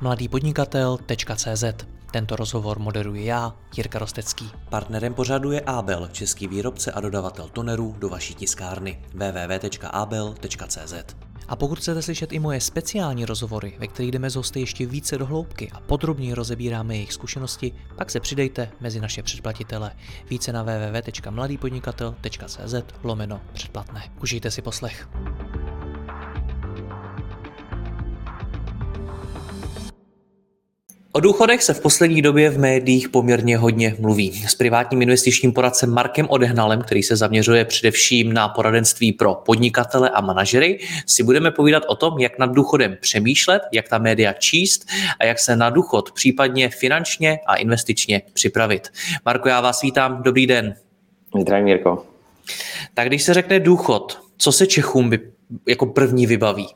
mladýpodnikatel.cz Tento rozhovor moderuji já, Jirka Rostecký. Partnerem pořadu je Abel, český výrobce a dodavatel tonerů do vaší tiskárny www.abel.cz. A pokud chcete slyšet i moje speciální rozhovory, ve kterých jdeme z hosty ještě více do hloubky a podrobněji rozebíráme jejich zkušenosti, pak se přidejte mezi naše předplatitele. Více na www.mladýpodnikatel.cz lomeno předplatné. Užijte si poslech. O důchodech se v poslední době v médiích poměrně hodně mluví. S privátním investičním poradcem Markem Odehnalem, který se zaměřuje především na poradenství pro podnikatele a manažery, si budeme povídat o tom, jak nad důchodem přemýšlet, jak ta média číst a jak se na důchod případně finančně a investičně připravit. Marko, já vás vítám, dobrý den. Zdravím, Mirko. Tak když se řekne důchod, co se Čechům jako první vybaví?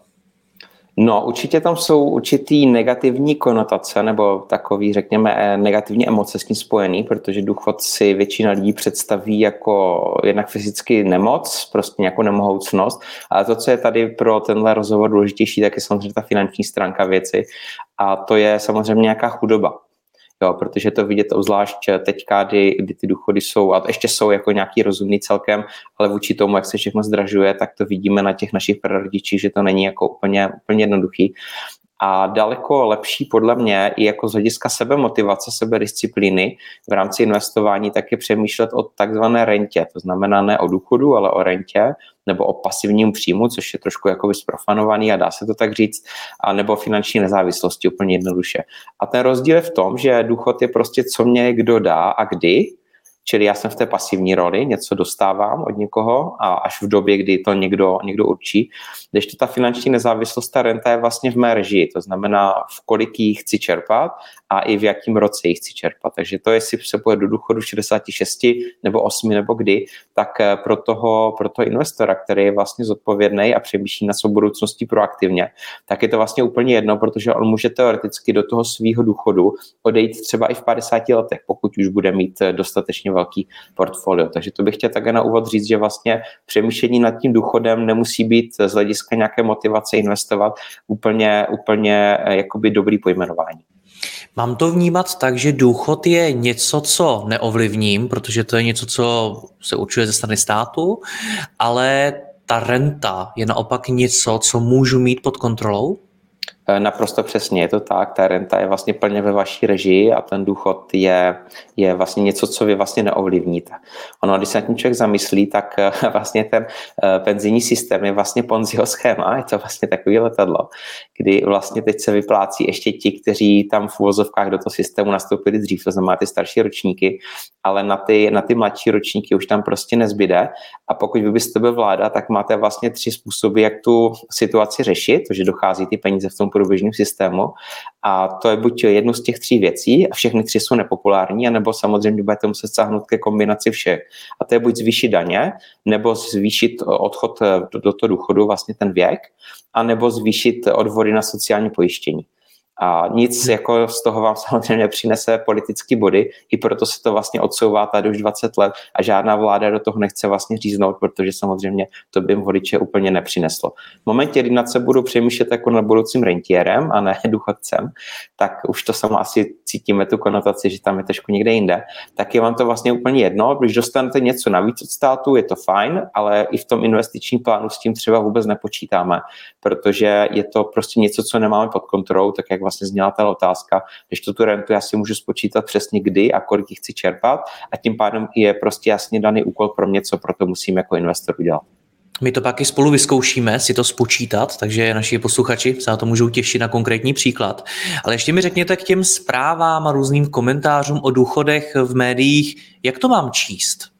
No, určitě tam jsou určitý negativní konotace, nebo takový, řekněme, eh, negativní emoce s tím spojený, protože důchod si většina lidí představí jako jednak fyzicky nemoc, prostě nějakou nemohoucnost, ale to, co je tady pro tenhle rozhovor důležitější, tak je samozřejmě ta finanční stránka věci. A to je samozřejmě nějaká chudoba jo, protože to vidět obzvlášť teďka, kdy, kdy ty důchody jsou, a ještě jsou jako nějaký rozumný celkem, ale vůči tomu, jak se všechno zdražuje, tak to vidíme na těch našich prarodičích, že to není jako úplně, úplně jednoduchý. A daleko lepší podle mě i jako z hlediska sebemotivace, sebedisciplíny v rámci investování tak je přemýšlet o takzvané rentě. To znamená ne o důchodu, ale o rentě nebo o pasivním příjmu, což je trošku jakoby sprofanovaný a dá se to tak říct, a nebo o finanční nezávislosti úplně jednoduše. A ten rozdíl je v tom, že důchod je prostě co mě kdo dá a kdy, Čili já jsem v té pasivní roli, něco dostávám od někoho a až v době, kdy to někdo, někdo určí. Když to ta finanční nezávislost, ta renta je vlastně v mé režii, to znamená, v kolik ji chci čerpat a i v jakém roce ji chci čerpat. Takže to, jestli se půjde do důchodu 66 nebo 8 nebo kdy, tak eh, pro toho, pro toho investora, který je vlastně zodpovědný a přemýšlí na svou budoucností proaktivně, tak je to vlastně úplně jedno, protože on může teoreticky do toho svého důchodu odejít třeba i v 50 letech, pokud už bude mít eh, dostatečně velký portfolio. Takže to bych chtěl také na úvod říct, že vlastně přemýšlení nad tím důchodem nemusí být z hlediska nějaké motivace investovat úplně, úplně eh, jakoby dobrý pojmenování. Mám to vnímat tak, že důchod je něco, co neovlivním, protože to je něco, co se určuje ze strany státu, ale ta renta je naopak něco, co můžu mít pod kontrolou? Eh, naprosto přesně, je to tak, ta renta je vlastně plně ve vaší režii a ten důchod je, je vlastně něco, co vy vlastně neovlivníte. Ono, když se na tím člověk zamyslí, tak eh, vlastně ten eh, penzijní systém je vlastně Ponziho schéma, je to vlastně takový letadlo, kdy vlastně teď se vyplácí ještě ti, kteří tam v uvozovkách do toho systému nastoupili dřív, to znamená ty starší ročníky, ale na ty, na ty mladší ročníky už tam prostě nezbyde a pokud vy byste byl vláda, tak máte vlastně tři způsoby, jak tu situaci řešit, to, že dochází ty peníze v tom průběžném systému. A to je buď jednu z těch tří věcí, a všechny tři jsou nepopulární, anebo samozřejmě budete muset sáhnout ke kombinaci všech. A to je buď zvýšit daně, nebo zvýšit odchod do, do toho důchodu, vlastně ten věk, anebo zvýšit odvody na sociální pojištění. A nic jako z toho vám samozřejmě nepřinese politický body, i proto se to vlastně odsouvá tady už 20 let a žádná vláda do toho nechce vlastně říznout, protože samozřejmě to by jim voliče úplně nepřineslo. V momentě, kdy nad se budu přemýšlet jako nad budoucím rentiérem a ne důchodcem, tak už to sama asi cítíme tu konotaci, že tam je trošku někde jinde, tak je vám to vlastně úplně jedno, když dostanete něco navíc od státu, je to fajn, ale i v tom investičním plánu s tím třeba vůbec nepočítáme, protože je to prostě něco, co nemáme pod kontrolou, tak jak vlastně zněla ta otázka, když to tu rentu já si můžu spočítat přesně kdy a kolik ji chci čerpat a tím pádem je prostě jasně daný úkol pro mě, co pro to musím jako investor udělat. My to pak i spolu vyzkoušíme si to spočítat, takže naši posluchači se na to můžou těšit na konkrétní příklad. Ale ještě mi řekněte k těm zprávám a různým komentářům o důchodech v médiích, jak to mám číst?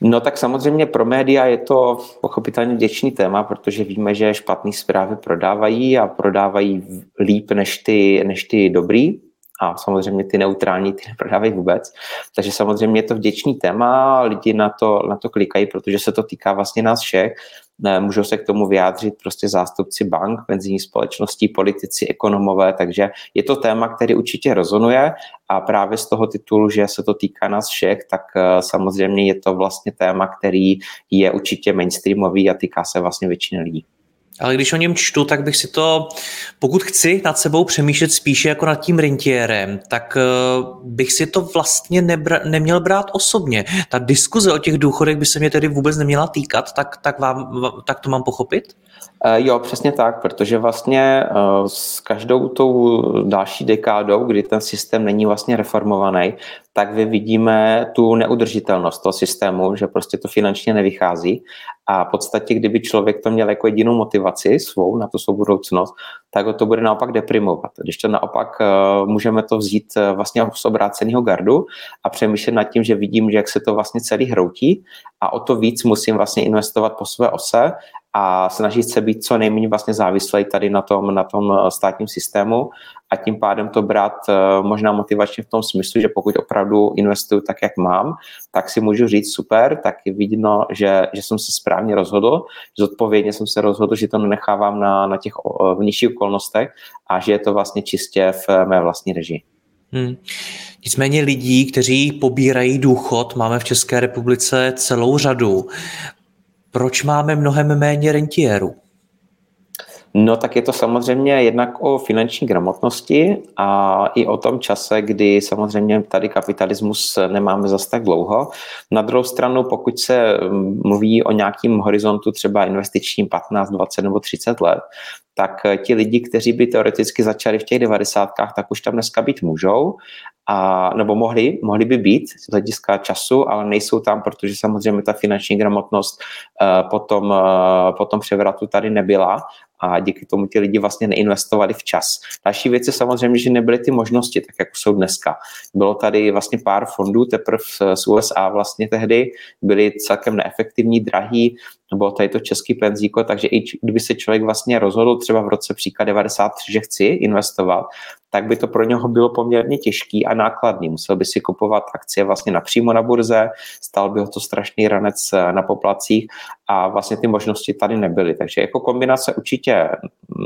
No tak samozřejmě pro média je to pochopitelně děčný téma, protože víme, že špatné zprávy prodávají a prodávají líp než ty, než ty dobrý a samozřejmě ty neutrální ty neprodávají vůbec. Takže samozřejmě je to vděčný téma, lidi na to, na to klikají, protože se to týká vlastně nás všech můžou se k tomu vyjádřit prostě zástupci bank, penzijní společností, politici, ekonomové, takže je to téma, který určitě rozonuje a právě z toho titulu, že se to týká nás všech, tak eh, samozřejmě je to vlastně téma, který je určitě mainstreamový a týká se vlastně většiny lidí. Ale když o něm čtu, tak bych si to, pokud chci nad sebou přemýšlet spíše jako nad tím rentierem, tak eh, bych si to vlastně nebra, neměl brát osobně. Ta diskuze o těch důchodech by se mě tedy vůbec neměla týkat, tak, tak, vám, tak to mám pochopit? Eh, jo, přesně tak, protože vlastně eh, s každou tou další dekádou, kdy ten systém není vlastně reformovaný, tak vy vidíme tu neudržitelnost toho systému, že prostě to finančně nevychází a v podstatě, kdyby člověk to měl jako jedinou motivaci svou na tu svou budoucnost, tak ho to bude naopak deprimovat. Když to naopak eh, můžeme to vzít vlastně z obráceného gardu a přemýšlet nad tím, že vidím, že jak se to vlastně celý hroutí a o to víc musím vlastně investovat po své ose a snažit se být co nejméně vlastně závislý tady na tom, na tom eh, státním systému a tím pádem to brát eh, možná motivačně v tom smyslu, že pokud opravdu investuju tak, jak mám, tak si můžu říct super, tak je vidno, že, že jsem se správně rozhodl, že zodpovědně jsem se rozhodl, že to nenechávám na, na těch nižších okolnostech a že je to vlastně čistě v mé vlastní režii. Hmm. Nicméně lidí, kteří pobírají důchod, máme v České republice celou řadu. Proč máme mnohem méně rentiérů? No tak je to samozřejmě jednak o finanční gramotnosti a i o tom čase, kdy samozřejmě tady kapitalismus nemáme zas tak dlouho. Na druhou stranu, pokud se mluví o nějakým horizontu třeba investičním 15, 20 nebo 30 let, tak ti lidi, kteří by teoreticky začali v těch 90. tak už tam dneska být můžou a, nebo mohli, mohli by být z hlediska času, ale nejsou tam, protože samozřejmě ta finanční gramotnost uh, potom, uh, převratu tady nebyla a díky tomu ti lidi vlastně neinvestovali včas. Další věc je samozřejmě, že nebyly ty možnosti, tak jako jsou dneska. Bylo tady vlastně pár fondů teprve z USA vlastně tehdy, byly celkem neefektivní, drahý, bylo tady to český penzíko, takže i kdyby se člověk vlastně rozhodl třeba v roce příklad 93, že chci investovat, tak by to pro něho bylo poměrně těžký a nákladný. Musel by si kupovat akcie vlastně napřímo na burze, stal by ho to strašný ranec eh, na poplacích a vlastně ty možnosti tady nebyly. Takže jako kombinace určitě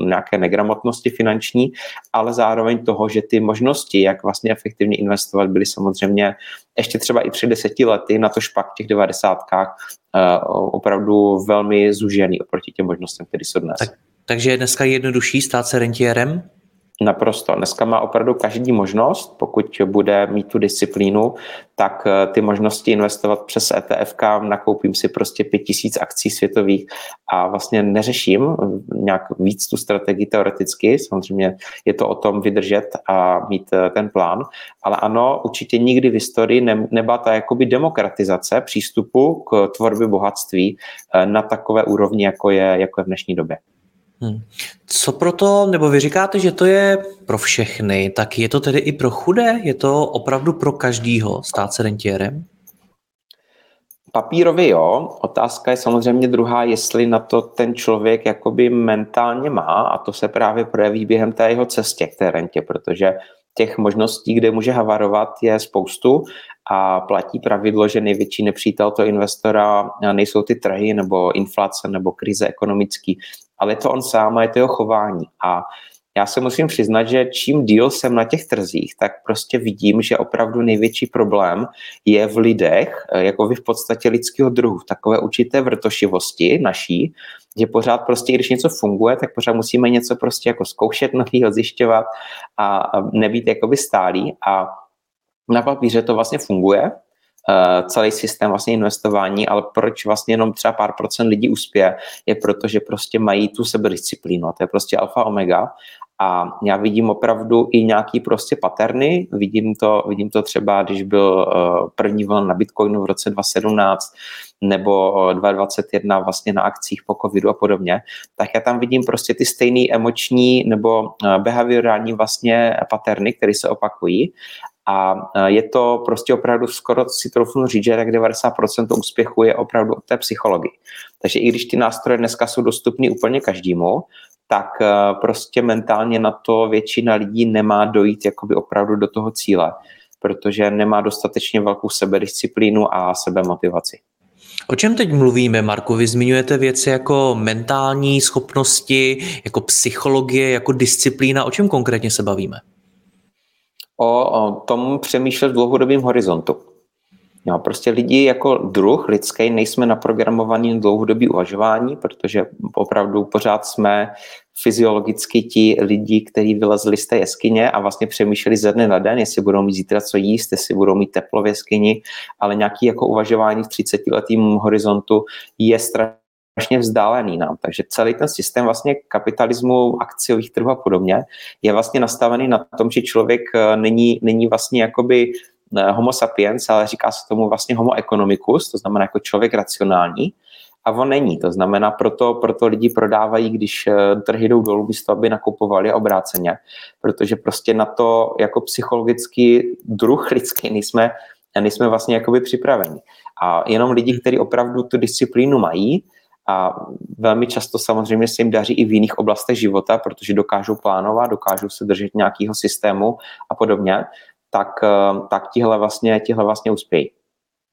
nějaké negramotnosti finanční, ale zároveň toho, že ty možnosti, jak vlastně efektivně investovat, byly samozřejmě ještě třeba i před deseti lety, na to špak v těch devadesátkách, eh, opravdu velmi zužený oproti těm možnostem, které jsou dnes. Tak, takže je dneska jednodušší stát se rentierem? Naprosto. Dneska má opravdu každý možnost, pokud bude mít tu disciplínu, tak eh, ty možnosti investovat přes ETF, nakoupím si prostě 5000 akcí světových a vlastně neřeším nějak víc tu strategii teoreticky. Samozřejmě je to o tom vydržet a mít eh, ten plán, ale ano, určitě nikdy v historii ne, nebyla ta jakoby demokratizace přístupu k tvorbě bohatství eh, na takové úrovni, jako je, jako je v dnešní době. Hmm. Co proto, nebo vy říkáte, že to je pro všechny, tak je to tedy i pro chudé? Je to opravdu pro každýho stát se rentierem? Papírově jo, otázka je samozřejmě druhá, jestli na to ten člověk jakoby mentálně má a to se právě projeví během té jeho cestě k té rentě, protože těch možností, kde může havarovat, je spoustu a platí pravidlo, že největší nepřítel toho investora nejsou ty trhy nebo inflace nebo krize ekonomický, ale je to on sám a je to jeho chování. A já se musím přiznat, že čím díl jsem na těch trzích, tak prostě vidím, že opravdu největší problém je v lidech, jako vy v podstatě lidského druhu, takové určité vrtošivosti naší, že pořád prostě, když něco funguje, tak pořád musíme něco prostě jako zkoušet novýho, zjišťovat a nebýt jakoby stálý a na papíře to vlastně funguje, celý systém vlastně investování, ale proč vlastně jenom třeba pár procent lidí uspěje, je proto, že prostě mají tu sebedisciplínu a to je prostě alfa omega. A já vidím opravdu i nějaký prostě paterny, vidím to, vidím to třeba, když byl uh, první vln na Bitcoinu v roce 2017 nebo 2021 vlastně na akcích po covidu a podobně, tak já tam vidím prostě ty stejné emoční nebo behaviorální vlastně paterny, které se opakují a je to prostě opravdu skoro si troufnu říct, že tak 90% úspěchu je opravdu o té psychologii. Takže i když ty nástroje dneska jsou dostupné úplně každému, tak prostě mentálně na to většina lidí nemá dojít jakoby opravdu do toho cíle, protože nemá dostatečně velkou sebedisciplínu a sebemotivaci. O čem teď mluvíme, Marku? Vy zmiňujete věci jako mentální schopnosti, jako psychologie, jako disciplína. O čem konkrétně se bavíme? O, tom přemýšlet v dlouhodobém horizontu. Jo, prostě lidi jako druh lidský nejsme naprogramovaní na dlouhodobý uvažování, protože opravdu pořád jsme fyziologicky ti lidi, kteří vylezli z té jeskyně a vlastně přemýšleli ze dne na den, jestli budou mít zítra co jíst, jestli budou mít teplo v jeskyni, ale nějaký jako uvažování v 30 letým horizontu je strašně vzdálený nám. Takže celý ten systém vlastně kapitalismu, akciových trhů a podobně je vlastně nastavený na tom, že člověk eh, není, není vlastně jakoby eh, homo sapiens, ale říká se tomu vlastně homo economicus, to znamená jako člověk racionální, a on není. To znamená, proto, proto lidi prodávají, když eh, trhy jdou dolů, místo aby nakupovali obráceně, protože prostě na to jako psychologický druh lidský nejsme, nejsme vlastně jakoby připraveni. A jenom lidi, kteří opravdu tu disciplínu mají, a velmi často samozřejmě se jim daří i v jiných oblastech života, protože dokážou plánovat, dokážou se držet nějakého systému a podobně, tak, eh, tak tihle vlastně, tihle vlastně uspějí.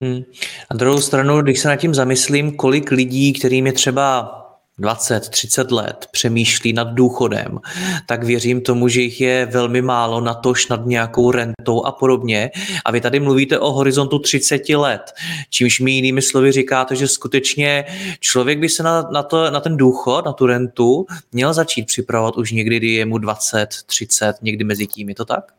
Hmm. Na druhou stranu, když se nad tím zamyslím, kolik lidí, kterým je třeba 20, 30 let přemýšlí nad důchodem, tak věřím tomu, že jich je velmi málo na tož nad nějakou rentou a podobně. A vy tady mluvíte o horizontu 30 let, čímž mi jinými slovy říkáte, že skutečně člověk by se na, na, to, na ten důchod, na tu rentu měl začít připravovat už někdy, kdy je mu 20, 30, někdy mezi tím. Je to tak?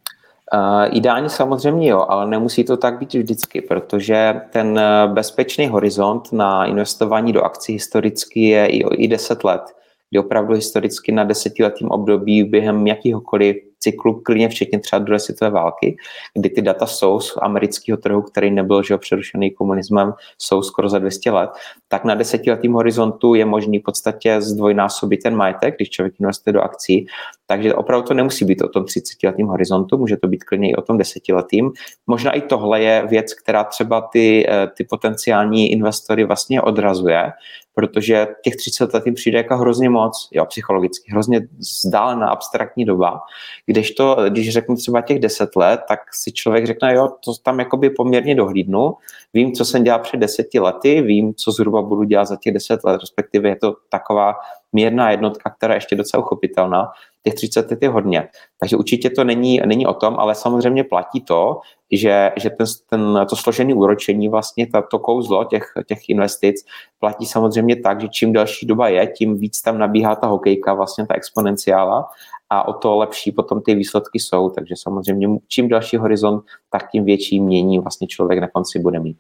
Uh, ideálně samozřejmě jo, ale nemusí to tak být vždycky, protože ten eh, bezpečný horizont na investování do akcí historicky je i, i 10 let, kdy opravdu historicky na desetiletým období během jakýhokoliv cyklu, klidně včetně třeba druhé světové války, kdy ty data jsou z amerického trhu, který nebyl že přerušený komunismem, jsou skoro za 200 let, tak na desetiletým horizontu je možný v podstatě zdvojnásobit ten majetek, když člověk investuje do akcí. Takže opravdu to nemusí být o tom 30-letým horizontu, může to být klidně i o tom desetiletým. Možná i tohle je věc, která třeba ty, eh, ty potenciální investory vlastně odrazuje, protože těch 30 let jim přijde jako hrozně moc, jo, psychologicky, hrozně vzdálená abstraktní doba, Kdežto, když řeknu třeba těch deset let, tak si člověk řekne, jo, to tam jakoby poměrně dohlídnu, vím, co jsem dělal před deseti lety, vím, co zhruba budu dělat za těch deset let, respektive je to taková mírná jednotka, která je ještě docela uchopitelná. Těch 30 let je hodně. Takže určitě to není, není o tom, ale samozřejmě platí to, že, že ten, ten, to složené úročení, vlastně ta, to kouzlo těch, těch investic platí samozřejmě tak, že čím další doba je, tím víc tam nabíhá ta hokejka, vlastně ta exponenciála a o to lepší potom ty výsledky jsou. Takže samozřejmě čím další horizont, tak tím větší mění vlastně člověk na konci bude mít.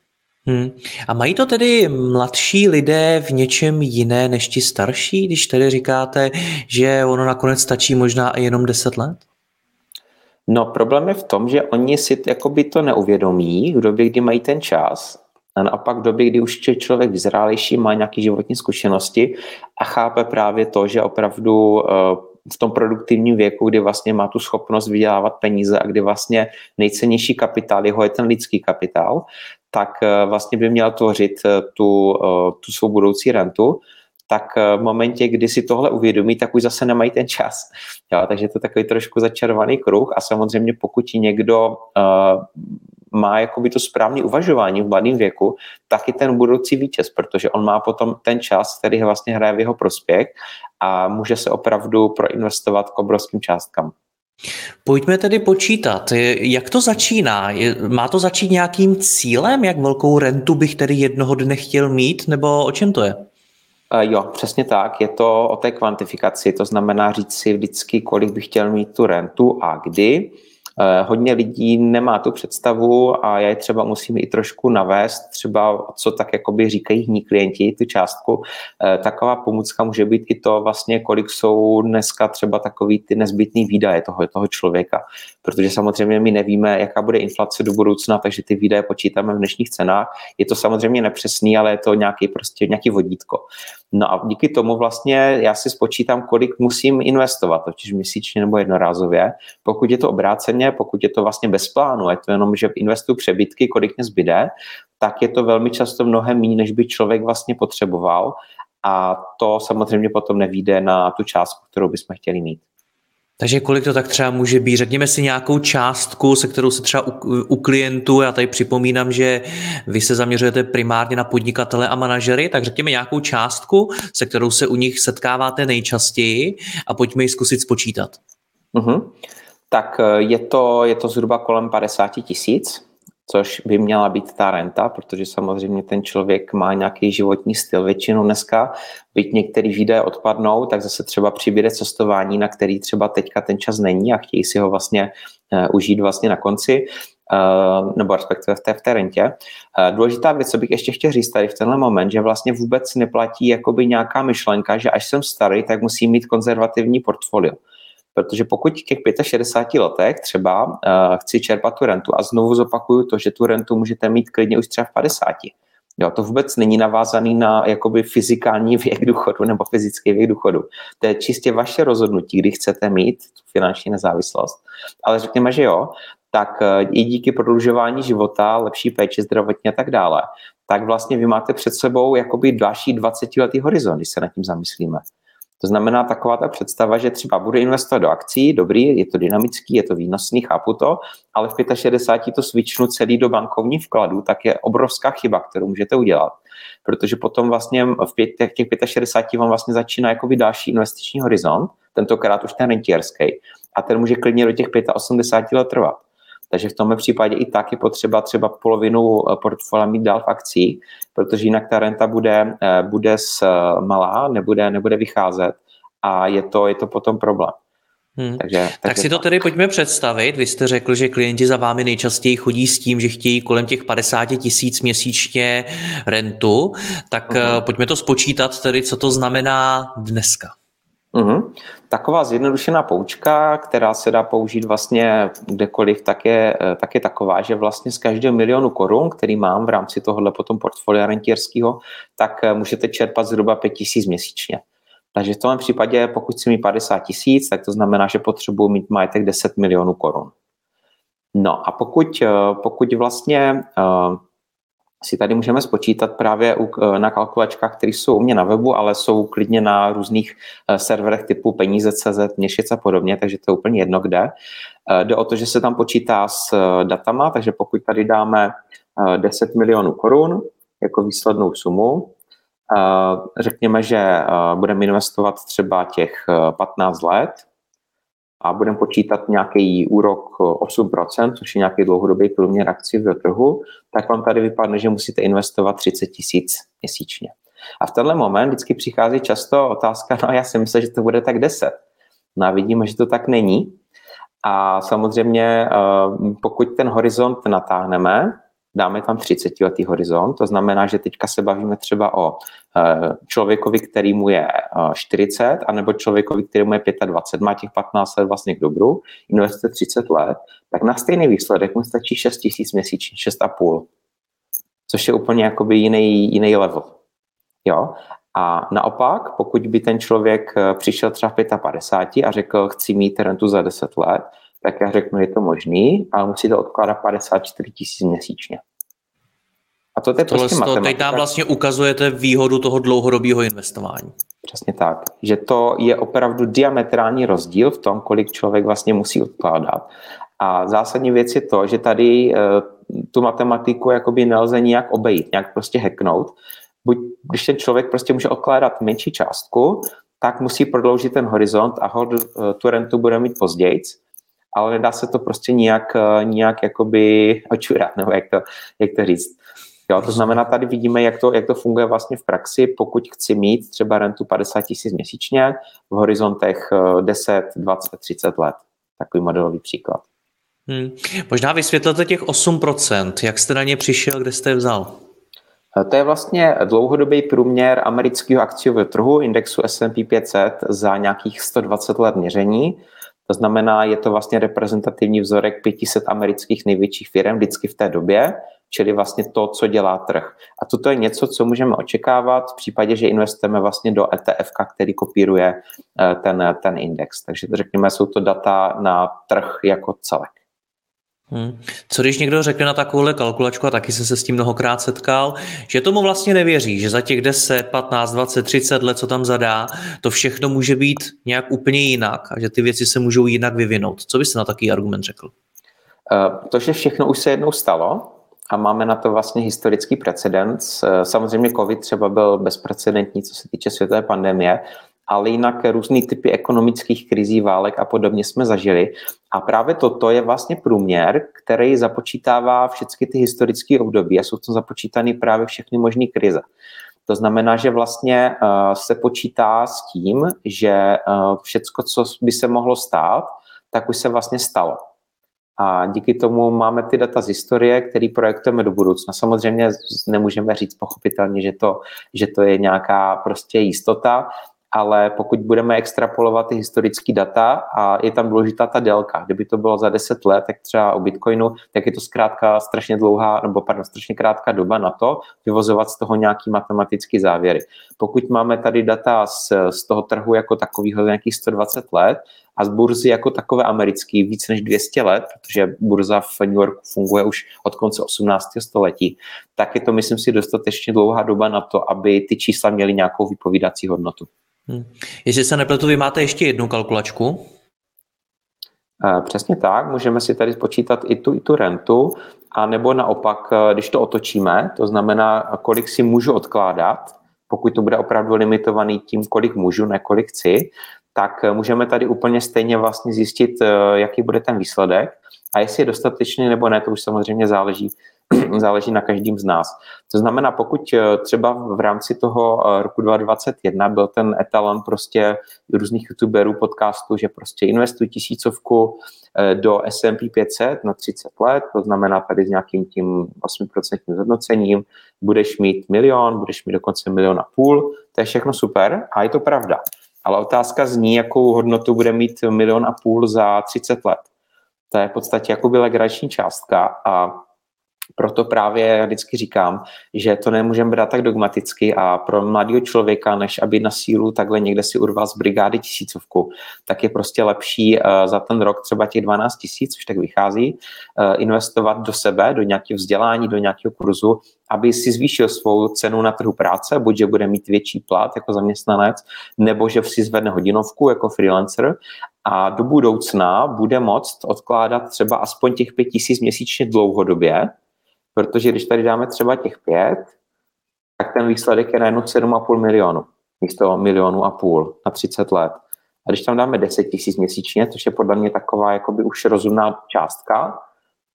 Hmm. A mají to tedy mladší lidé v něčem jiné než ti starší, když tedy říkáte, že ono nakonec stačí možná i jenom 10 let? No problém je v tom, že oni si jakoby to neuvědomí v době, kdy mají ten čas a naopak v době, kdy už je člověk vyzrálejší, má nějaké životní zkušenosti a chápe právě to, že opravdu eh, v tom produktivním věku, kdy vlastně má tu schopnost vydělávat peníze a kdy vlastně nejcennější kapitál, jeho je ten lidský kapitál, tak eh, vlastně by měl tvořit eh, tu, eh, tu svou budoucí rentu, tak v momentě, kdy si tohle uvědomí, tak už zase nemají ten čas. Jo, takže to je takový trošku začarovaný kruh a samozřejmě pokud někdo uh, má jakoby to správné uvažování v mladém věku, tak i ten budoucí vítěz, protože on má potom ten čas, který vlastně hraje v jeho prospěch a může se opravdu proinvestovat k obrovským částkám. Pojďme tedy počítat, jak to začíná? Má to začít nějakým cílem, jak velkou rentu bych tedy jednoho dne chtěl mít, nebo o čem to je? Jo, přesně tak. Je to o té kvantifikaci, to znamená říct si vždycky, kolik bych chtěl mít tu rentu a kdy. Eh, hodně lidí nemá tu představu a já je třeba musím i trošku navést, třeba co tak jakoby říkají hní klienti, tu částku. Eh, taková pomůcka může být i to vlastně, kolik jsou dneska třeba takový ty nezbytný výdaje toho, toho člověka, protože samozřejmě my nevíme, jaká bude inflace do budoucna, takže ty výdaje počítáme v dnešních cenách. Je to samozřejmě nepřesný, ale je to nějaký prostě nějaký vodítko. No a díky tomu vlastně já si spočítám, kolik musím investovat, totiž měsíčně nebo jednorázově. Pokud je to obráceně, pokud je to vlastně bez plánu, je to jenom, že investuju přebytky, kolik mě zbyde, tak je to velmi často mnohem méně, než by člověk vlastně potřeboval. A to samozřejmě potom nevíde na tu částku, kterou bychom chtěli mít. Takže kolik to tak třeba může být? Řekněme si nějakou částku, se kterou se třeba u, u klientů, já tady připomínám, že vy se zaměřujete primárně na podnikatele a manažery, tak řekněme nějakou částku, se kterou se u nich setkáváte nejčastěji a pojďme ji zkusit spočítat. Uh-huh. Tak eh, je to, je to zhruba kolem 50 tisíc což by měla být ta renta, protože samozřejmě ten člověk má nějaký životní styl většinou dneska, byť některý výdaje odpadnou, tak zase třeba přibude cestování, na který třeba teďka ten čas není a chtějí si ho vlastně uh, užít vlastně na konci, uh, nebo respektive v té, v té rentě. Uh, důležitá věc, co bych ještě chtěl říct tady v tenhle moment, že vlastně vůbec neplatí jakoby nějaká myšlenka, že až jsem starý, tak musím mít konzervativní portfolio. Protože pokud v těch 65 letech třeba uh, chci čerpat tu rentu a znovu zopakuju to, že tu rentu můžete mít klidně už třeba v 50. Jo, to vůbec není navázaný na jakoby fyzikální věk důchodu nebo fyzický věk důchodu. To je čistě vaše rozhodnutí, kdy chcete mít tu finanční nezávislost. Ale řekněme, že jo, tak eh, i díky prodlužování života, lepší péči zdravotně a tak dále, tak vlastně vy máte před sebou jakoby další 20 letý horizont, když se nad tím zamyslíme. To znamená taková ta představa, že třeba bude investovat do akcí, dobrý, je to dynamický, je to výnosný, chápu to, ale v 65 to svičnu celý do bankovní vkladu, tak je obrovská chyba, kterou můžete udělat. Protože potom vlastně v pět, těch 65 vám vlastně začíná jakoby další investiční horizont, tentokrát už ten rentierský, a ten může klidně do těch 85 let trvat. Takže v tomhle případě i tak je potřeba třeba polovinu eh, portfolia mít dál v akcí, protože jinak ta renta bude, eh, bude s malá, nebude, nebude vycházet a je to, je to potom problém. Hmm. Takže, takže tak si to tedy pojďme představit. Vy jste řekl, že klienti za vámi nejčastěji chodí s tím, že chtějí kolem těch 50 tisíc měsíčně rentu. Tak uh-huh. pojďme to spočítat tedy, co to znamená dneska. Uh-huh. Taková zjednodušená poučka, která se dá použít vlastně kdekoliv, tak je, eh, tak je taková, že vlastně z každého milionu korun, který mám v rámci tohohle potom portfolia rentierského, tak eh, můžete čerpat zhruba 5 tisíc měsíčně. Takže v tom případě, pokud si mi 50 tisíc, tak to znamená, že potřebuji mít majetek 10 milionů korun. No a pokud, eh, pokud vlastně si tady můžeme spočítat právě eh, na kalkulačkách, které jsou u mě na webu, ale jsou klidně na různých eh, serverech typu peníze.cz, měšic a podobně, takže to je úplně jedno kde. Eh, jde o to, že se tam počítá s datama, takže pokud tady dáme 10 milionů korun jako výslednou sumu, řekněme, že budeme investovat třeba těch 15 let, a budeme počítat nějaký úrok 8%, což je nějaký dlouhodobý průměr akcí v trhu, tak vám tady vypadne, že musíte investovat 30 tisíc měsíčně. A v tenhle moment vždycky přichází často otázka, no já si myslím, že to bude tak 10. No a vidíme, že to tak není. A samozřejmě, eh, pokud ten horizont natáhneme, dáme tam 30 letý horizont, to znamená, že teďka se bavíme třeba o eh, člověkovi, který mu je 40, eh, anebo člověkovi, který mu je 25, má těch 15 let vlastně k dobru, investuje 30 let, tak na stejný výsledek mu stačí 6 tisíc měsíčně, 6,5, což je úplně jakoby jiný, jiný level. Jo? A naopak, pokud by ten člověk eh, přišel třeba 55 a řekl, chci mít rentu za 10 let, tak já řeknu, je to možný, ale musíte odkládat 54 tisíc měsíčně. A to je prostě to, matematika. Teď nám vlastně ukazujete výhodu toho dlouhodobého investování. Přesně tak, že to je opravdu diametrální rozdíl v tom, kolik člověk vlastně musí odkládat. A zásadní věc je to, že tady uh, tu matematiku jakoby nelze nijak obejít, nějak prostě hacknout. Buď, když ten člověk prostě může odkládat menší částku, tak musí prodloužit ten horizont a hod, uh, tu rentu bude mít později ale nedá se to prostě nijak, eh, nijak jakoby očurat, nebo jak to, jak to říct. Jo, to znamená, tady vidíme, jak to, jak to funguje vlastně v praxi, pokud chci mít třeba rentu 50 tisíc měsíčně v horizontech 10, 20, 30 let. Takový modelový příklad. Hmm. Možná vysvětlete těch 8%, jak jste na ně přišel, kde jste je vzal? Eh, to je vlastně dlouhodobý průměr amerického akciového trhu, indexu S&P 500 za nějakých 120 let měření. To znamená, je to vlastně reprezentativní vzorek 500 amerických největších firm vždycky v té době, čili vlastně to, co dělá trh. A toto je něco, co můžeme očekávat v případě, že investujeme vlastně do ETF, který kopíruje eh, ten, ten index. Takže řekněme, jsou to data na trh jako celek. Hmm. Co když někdo řekne na takovouhle kalkulačku, a taky jsem se s tím mnohokrát setkal, že tomu vlastně nevěří, že za těch 10, 15, 20, 30 let, co tam zadá, to všechno může být nějak úplně jinak a že ty věci se můžou jinak vyvinout. Co byste na takový argument řekl? Uh, to, že všechno už se jednou stalo a máme na to vlastně historický precedens. Uh, samozřejmě COVID třeba byl bezprecedentní, co se týče světové pandemie, ale jinak různý typy ekonomických krizí, válek a podobně jsme zažili. A právě toto je vlastně průměr, který započítává všechny ty historické období a jsou tam započítány právě všechny možné krize. To znamená, že vlastně uh, se počítá s tím, že uh, všecko, co by se mohlo stát, tak už se vlastně stalo. A díky tomu máme ty data z historie, které projektujeme do budoucna. Samozřejmě nemůžeme říct pochopitelně, že to, že to je nějaká prostě jistota, ale pokud budeme extrapolovat ty historické data a je tam důležitá ta délka, kdyby to bylo za 10 let, tak třeba u Bitcoinu, tak je to zkrátka strašně dlouhá, nebo pardon, strašně krátká doba na to vyvozovat z toho nějaký matematický závěry. Pokud máme tady data z, z toho trhu jako takového nějakých 120 let a z burzy jako takové americký víc než 200 let, protože burza v New Yorku funguje už od konce 18. století, tak je to, myslím si, dostatečně dlouhá doba na to, aby ty čísla měly nějakou vypovídací hodnotu. Hmm. Jestli se nepletu, vy máte ještě jednu kalkulačku? Eh, přesně tak, můžeme si tady spočítat i tu, i tu rentu, a nebo naopak, eh, když to otočíme, to znamená, kolik si můžu odkládat, pokud to bude opravdu limitovaný tím, kolik můžu, ne kolik chci, tak eh, můžeme tady úplně stejně vlastně zjistit, jaký bude ten výsledek a jestli je dostatečný nebo ne, to už samozřejmě záleží záleží na každém z nás. To znamená, pokud eh, třeba v rámci toho eh, roku 2021 byl ten etalon prostě různých youtuberů podcastu, že prostě investuj tisícovku eh, do S&P 500 na 30 let, to znamená tady s nějakým tím 8% zhodnocením, budeš mít milion, budeš mít dokonce milion a půl, to je všechno super a je to pravda. Ale otázka zní, jakou hodnotu bude mít milion a půl za 30 let. To je v podstatě jakoby legrační částka a proto právě vždycky říkám, že to nemůžeme brát tak dogmaticky a pro mladého člověka, než aby na sílu takhle někde si urval z brigády tisícovku, tak je prostě lepší uh, za ten rok třeba těch 12 tisíc, už tak vychází, uh, investovat do sebe, do nějakého vzdělání, do nějakého kurzu, aby si zvýšil svou cenu na trhu práce, buď že bude mít větší plat jako zaměstnanec, nebo že si zvedne hodinovku jako freelancer. A do budoucna bude moct odkládat třeba aspoň těch 5 tisíc měsíčně dlouhodobě, protože když tady dáme třeba těch pět, tak ten výsledek je najednou 7,5 milionu, místo milionu a půl na 30 let. A když tam dáme 10 tisíc měsíčně, což je podle mě taková jakoby už rozumná částka,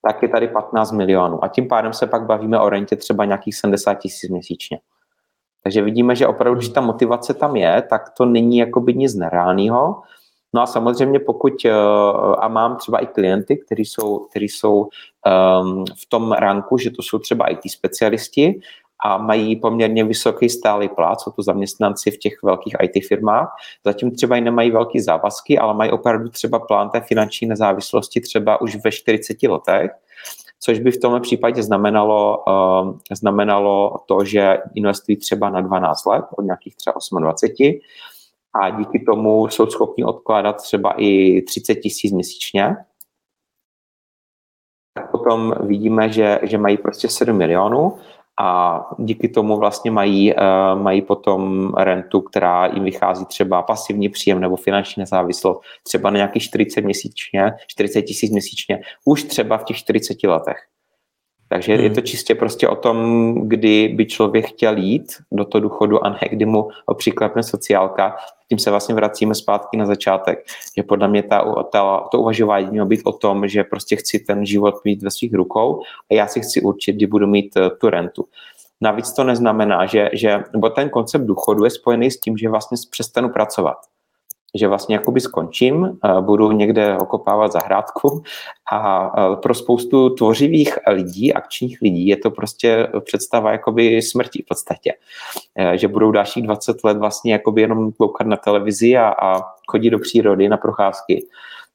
tak je tady 15 milionů. A tím pádem se pak bavíme o rentě třeba nějakých 70 tisíc měsíčně. Takže vidíme, že opravdu, když ta motivace tam je, tak to není jakoby nic nereálného. No a samozřejmě pokud, eh, a mám třeba i klienty, kteří jsou, kteří jsou um, v tom ranku, že to jsou třeba IT specialisti a mají poměrně vysoký stálý plat, jsou to zaměstnanci v těch velkých IT firmách, zatím třeba i nemají velký závazky, ale mají opravdu třeba plán té finanční nezávislosti třeba už ve 40 letech, což by v tomhle případě znamenalo, uh, znamenalo to, že investují třeba na 12 let, od nějakých třeba 28, a díky tomu jsou schopni odkládat třeba i 30 tisíc měsíčně. Tak potom vidíme, že, že mají prostě 7 milionů a díky tomu vlastně mají, uh, mají potom rentu, která jim vychází třeba pasivní příjem nebo finanční nezávislost, třeba na nějakých 40 měsíčně, 40 tisíc měsíčně, už třeba v těch 40 letech. Takže hmm. je to čistě prostě o tom, kdy by člověk chtěl jít do toho důchodu a ne kdy mu přiklepne sociálka. Tím se vlastně vracíme zpátky na začátek, že podle mě ta, ta, to uvažování mělo být o tom, že prostě chci ten život mít ve svých rukou a já si chci určit, kdy budu mít uh, tu rentu. Navíc to neznamená, že, že nebo ten koncept důchodu je spojený s tím, že vlastně přestanu pracovat že vlastně jakoby skončím, budu někde okopávat zahrádku a pro spoustu tvořivých lidí, akčních lidí je to prostě představa jakoby smrti v podstatě. E, že budou dalších 20 let vlastně jakoby jenom koukat na televizi a, a chodit do přírody na procházky.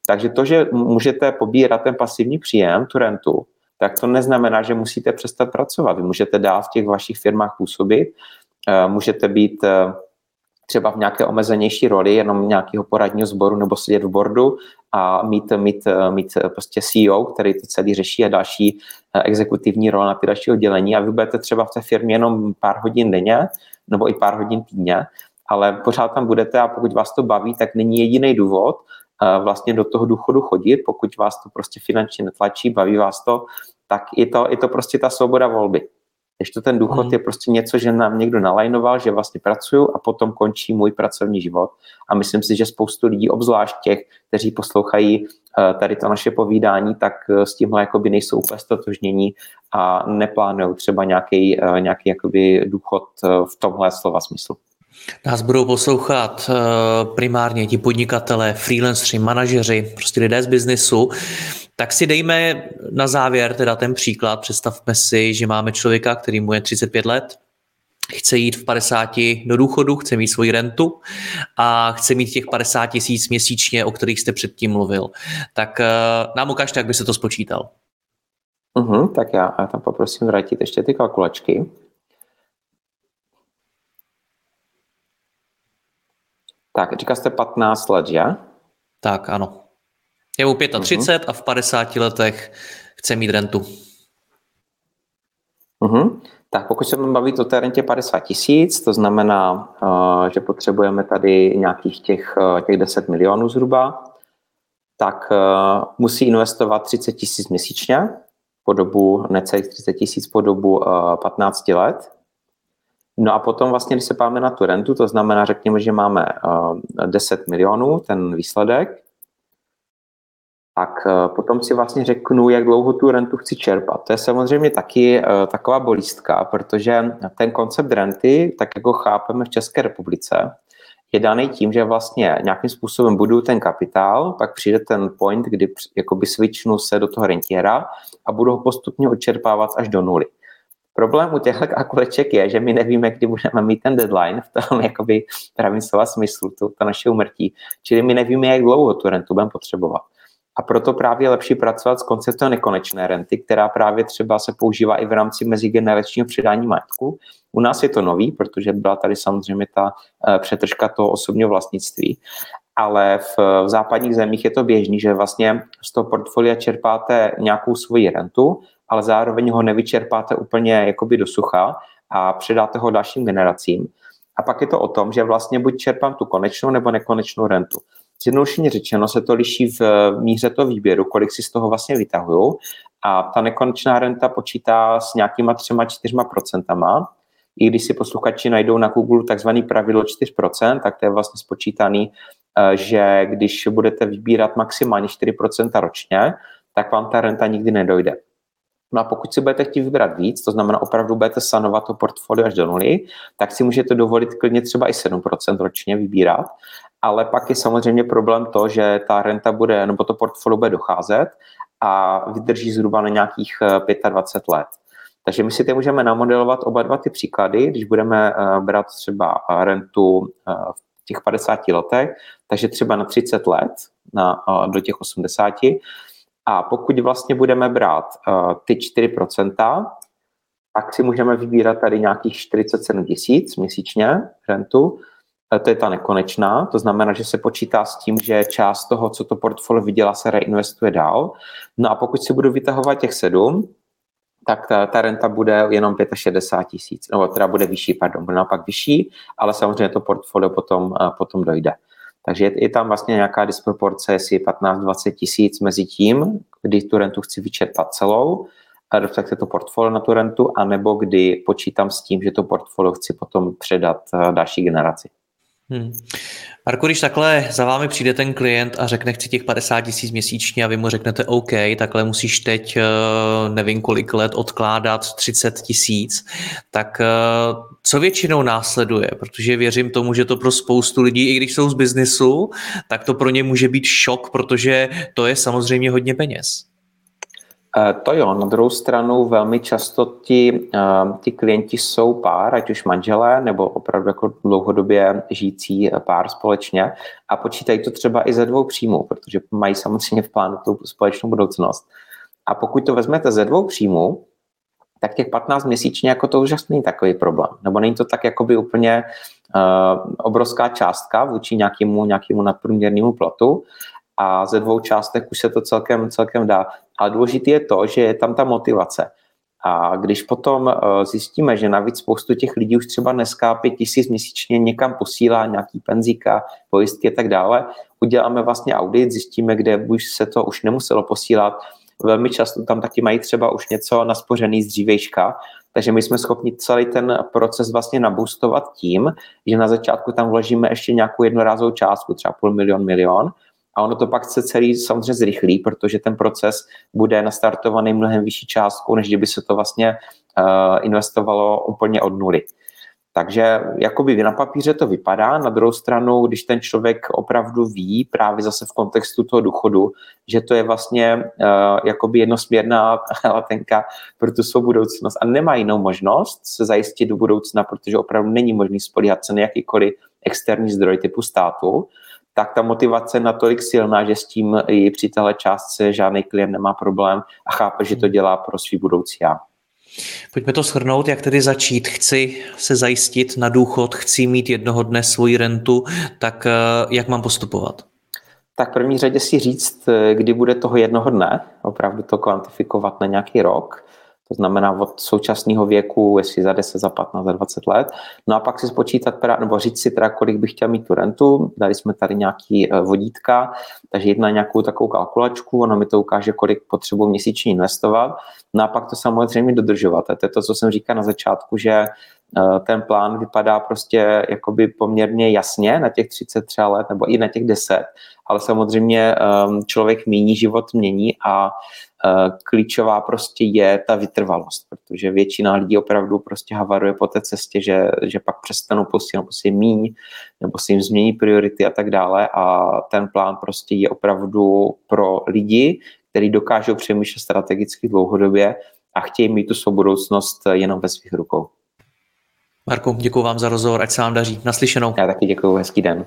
Takže to, že můžete pobírat ten pasivní příjem, tu rentu, tak to neznamená, že musíte přestat pracovat. Vy můžete dál v těch vašich firmách působit, e, můžete být e, třeba v nějaké omezenější roli, jenom nějakého poradního sboru nebo sedět v bordu a mít, mít, mít prostě CEO, který to celý řeší a další eh, exekutivní role na ty další oddělení a vy budete třeba v té firmě jenom pár hodin denně nebo i pár hodin týdně, ale pořád tam budete a pokud vás to baví, tak není jediný důvod eh, vlastně do toho důchodu chodit, pokud vás to prostě finančně netlačí, baví vás to, tak je to, je to prostě ta svoboda volby. Když to ten důchod hmm. je prostě něco, že nám někdo nalajnoval, že vlastně pracuju a potom končí můj pracovní život. A myslím si, že spoustu lidí, obzvlášť těch, kteří poslouchají eh, tady to naše povídání, tak eh, s tímhle jakoby nejsou úplně stotožnění a neplánují třeba nějaký, eh, nějaký jakoby důchod v tomhle slova smyslu. Nás budou poslouchat primárně ti podnikatelé, freelanceri, manažeři, prostě lidé z biznesu, tak si dejme na závěr teda ten příklad. Představme si, že máme člověka, který mu je 35 let, chce jít v 50 do důchodu, chce mít svoji rentu a chce mít těch 50 tisíc měsíčně, o kterých jste předtím mluvil. Tak uh, nám ukažte, jak by se to spočítal. Uh-huh, tak já, já tam poprosím vrátit ještě ty kalkulačky. Tak, říkal jste 15 let, že? Tak, ano. Je mu 35 uh-huh. a v 50 letech chce mít rentu. Uh-huh. Tak pokud se baví o té rentě 50 tisíc, to znamená, uh, že potřebujeme tady nějakých těch, uh, těch 10 milionů zhruba, tak uh, musí investovat 30 tisíc měsíčně po dobu, necelých 30 tisíc po dobu 15 let. No a potom vlastně, když se páme na tu rentu, to znamená, řekněme, že máme 10 milionů, ten výsledek, tak eh, potom si vlastně řeknu, jak dlouho tu rentu chci čerpat. To je samozřejmě taky uh, taková bolístka, protože ten koncept renty, tak jako chápeme v České republice, je daný tím, že vlastně nějakým způsobem budu ten kapitál, pak přijde ten point, kdy jakoby switchnu se do toho rentiera a budu ho postupně odčerpávat až do nuly. Problém u těchto kalkuleček je, že my nevíme, kdy budeme mít ten deadline v tom jakoby pravým slova smyslu, to, to naše umrtí. Čili my nevíme, jak dlouho tu rentu budeme potřebovat. A proto právě je lepší pracovat s konceptem nekonečné renty, která právě třeba se používá i v rámci mezigeneračního předání majetku. U nás je to nový, protože byla tady samozřejmě ta eh, přetržka toho osobního vlastnictví, ale v, v západních zemích je to běžný, že vlastně z toho portfolia čerpáte nějakou svoji rentu, ale zároveň ho nevyčerpáte úplně jakoby do sucha a předáte ho dalším generacím. A pak je to o tom, že vlastně buď čerpám tu konečnou nebo nekonečnou rentu. Zjednodušeně řečeno se to liší v míře toho výběru, kolik si z toho vlastně vytahují. A ta nekonečná renta počítá s nějakýma třema, čtyřma procentama. I když si posluchači najdou na Google takzvaný pravidlo 4%, tak to je vlastně spočítaný, eh, že když budete vybírat maximálně 4% ročně, tak vám ta renta nikdy nedojde. No a pokud si budete chtít vybrat víc, to znamená opravdu budete sanovat to portfolio až do nuly, tak si můžete dovolit klidně třeba i 7% ročně vybírat ale pak je samozřejmě problém to, že ta renta bude, nebo to portfolio bude docházet a vydrží zhruba na nějakých 25 eh, let. Takže my si teď můžeme namodelovat oba dva ty příklady, když budeme eh, brát třeba rentu eh, v těch 50 letech, takže třeba na 30 let, na, do těch 80. A pokud vlastně budeme brát ty 4%, tak si můžeme vybírat tady nějakých 47 tisíc měsíčně rentu, to je ta nekonečná, to znamená, že se počítá s tím, že část toho, co to portfolio vydělá, se reinvestuje dál. No a pokud si budu vytahovat těch sedm, tak ta, ta renta bude jenom 65 tisíc, nebo teda bude vyšší, pardon, bude naopak vyšší, ale samozřejmě to portfolio potom, potom dojde. Takže je, je tam vlastně nějaká disproporce, jestli 15-20 tisíc mezi tím, kdy tu rentu chci vyčerpat celou, a respektive to portfolio na tu rentu, anebo kdy počítám s tím, že to portfolio chci potom předat další generaci. Hmm. Marko, když takhle za vámi přijde ten klient a řekne, chci těch 50 tisíc měsíčně a vy mu řeknete OK, takhle musíš teď eh, nevím kolik let odkládat 30 tisíc, tak eh, co většinou následuje? Protože věřím tomu, že to pro spoustu lidí, i když jsou z biznesu, tak to pro ně může být šok, protože to je samozřejmě hodně peněz. Eh, to jo, na druhou stranu velmi často ti, eh, ti klienti jsou pár, ať už manželé nebo opravdu jako dlouhodobě žijící pár společně a počítají to třeba i ze dvou příjmů, protože mají samozřejmě v plánu tu společnou budoucnost. A pokud to vezmete ze dvou příjmů, tak těch 15 měsíčně jako to už není takový problém. Nebo není to tak jakoby úplně uh, obrovská částka vůči nějakému, nějakému nadprůměrnému platu, a ze dvou částek už se to celkem, celkem dá. Ale důležité je to, že je tam ta motivace. A když potom eh, zjistíme, že navíc spoustu těch lidí už třeba dneska pět tisíc měsíčně někam posílá nějaký penzíka, pojistky a tak dále, uděláme vlastně audit, zjistíme, kde už se to už nemuselo posílat. Velmi často tam taky mají třeba už něco naspořený z dřívejška, Takže my jsme schopni celý ten proces vlastně nabustovat tím, že na začátku tam vložíme ještě nějakou jednorázovou částku, třeba půl milion, milion, a ono to pak chce celý samozřejmě zrychlí, protože ten proces bude nastartovaný mnohem vyšší částkou, než kdyby se to vlastně uh, investovalo úplně od nuly. Takže jakoby na papíře to vypadá, na druhou stranu, když ten člověk opravdu ví právě zase v kontextu toho důchodu, že to je vlastně uh, jakoby jednosměrná latenka pro tu svou budoucnost a nemá jinou možnost se zajistit do budoucna, protože opravdu není možný spolíhat se na jakýkoliv externí zdroj typu státu, tak ta motivace je natolik silná, že s tím i při téhle částce žádný klient nemá problém a chápe, že to dělá pro svý budoucí já. Pojďme to shrnout, jak tedy začít. Chci se zajistit na důchod, chci mít jednoho dne svoji rentu, tak eh, jak mám postupovat? Tak první řadě si říct, eh, kdy bude toho jednoho dne, opravdu to kvantifikovat na nějaký rok to znamená od současného věku, jestli za 10, za 15, za 20 let. No a pak si spočítat, nebo říct si teda, kolik bych chtěl mít tu rentu. Dali jsme tady nějaký eh, vodítka, takže jedna nějakou takovou kalkulačku, ono mi to ukáže, kolik potřebuji měsíčně investovat. No a pak to samozřejmě dodržovat. A to je to, co jsem říkal na začátku, že eh, ten plán vypadá prostě jakoby poměrně jasně na těch 33 let nebo i na těch 10, ale samozřejmě ehm, člověk mění, život mění a Eh, klíčová prostě je ta vytrvalost, protože většina lidí opravdu prostě havaruje po té cestě, že, že pak přestanou posílat prostě míň, nebo si jim změní priority a tak dále a ten plán prostě je opravdu pro lidi, kteří dokážou přemýšlet strategicky dlouhodobě a chtějí mít tu svou budoucnost jenom ve svých rukou. Marko, děkuji vám za rozhovor, ať se vám daří. Naslyšenou. Já taky děkuji, hezký den.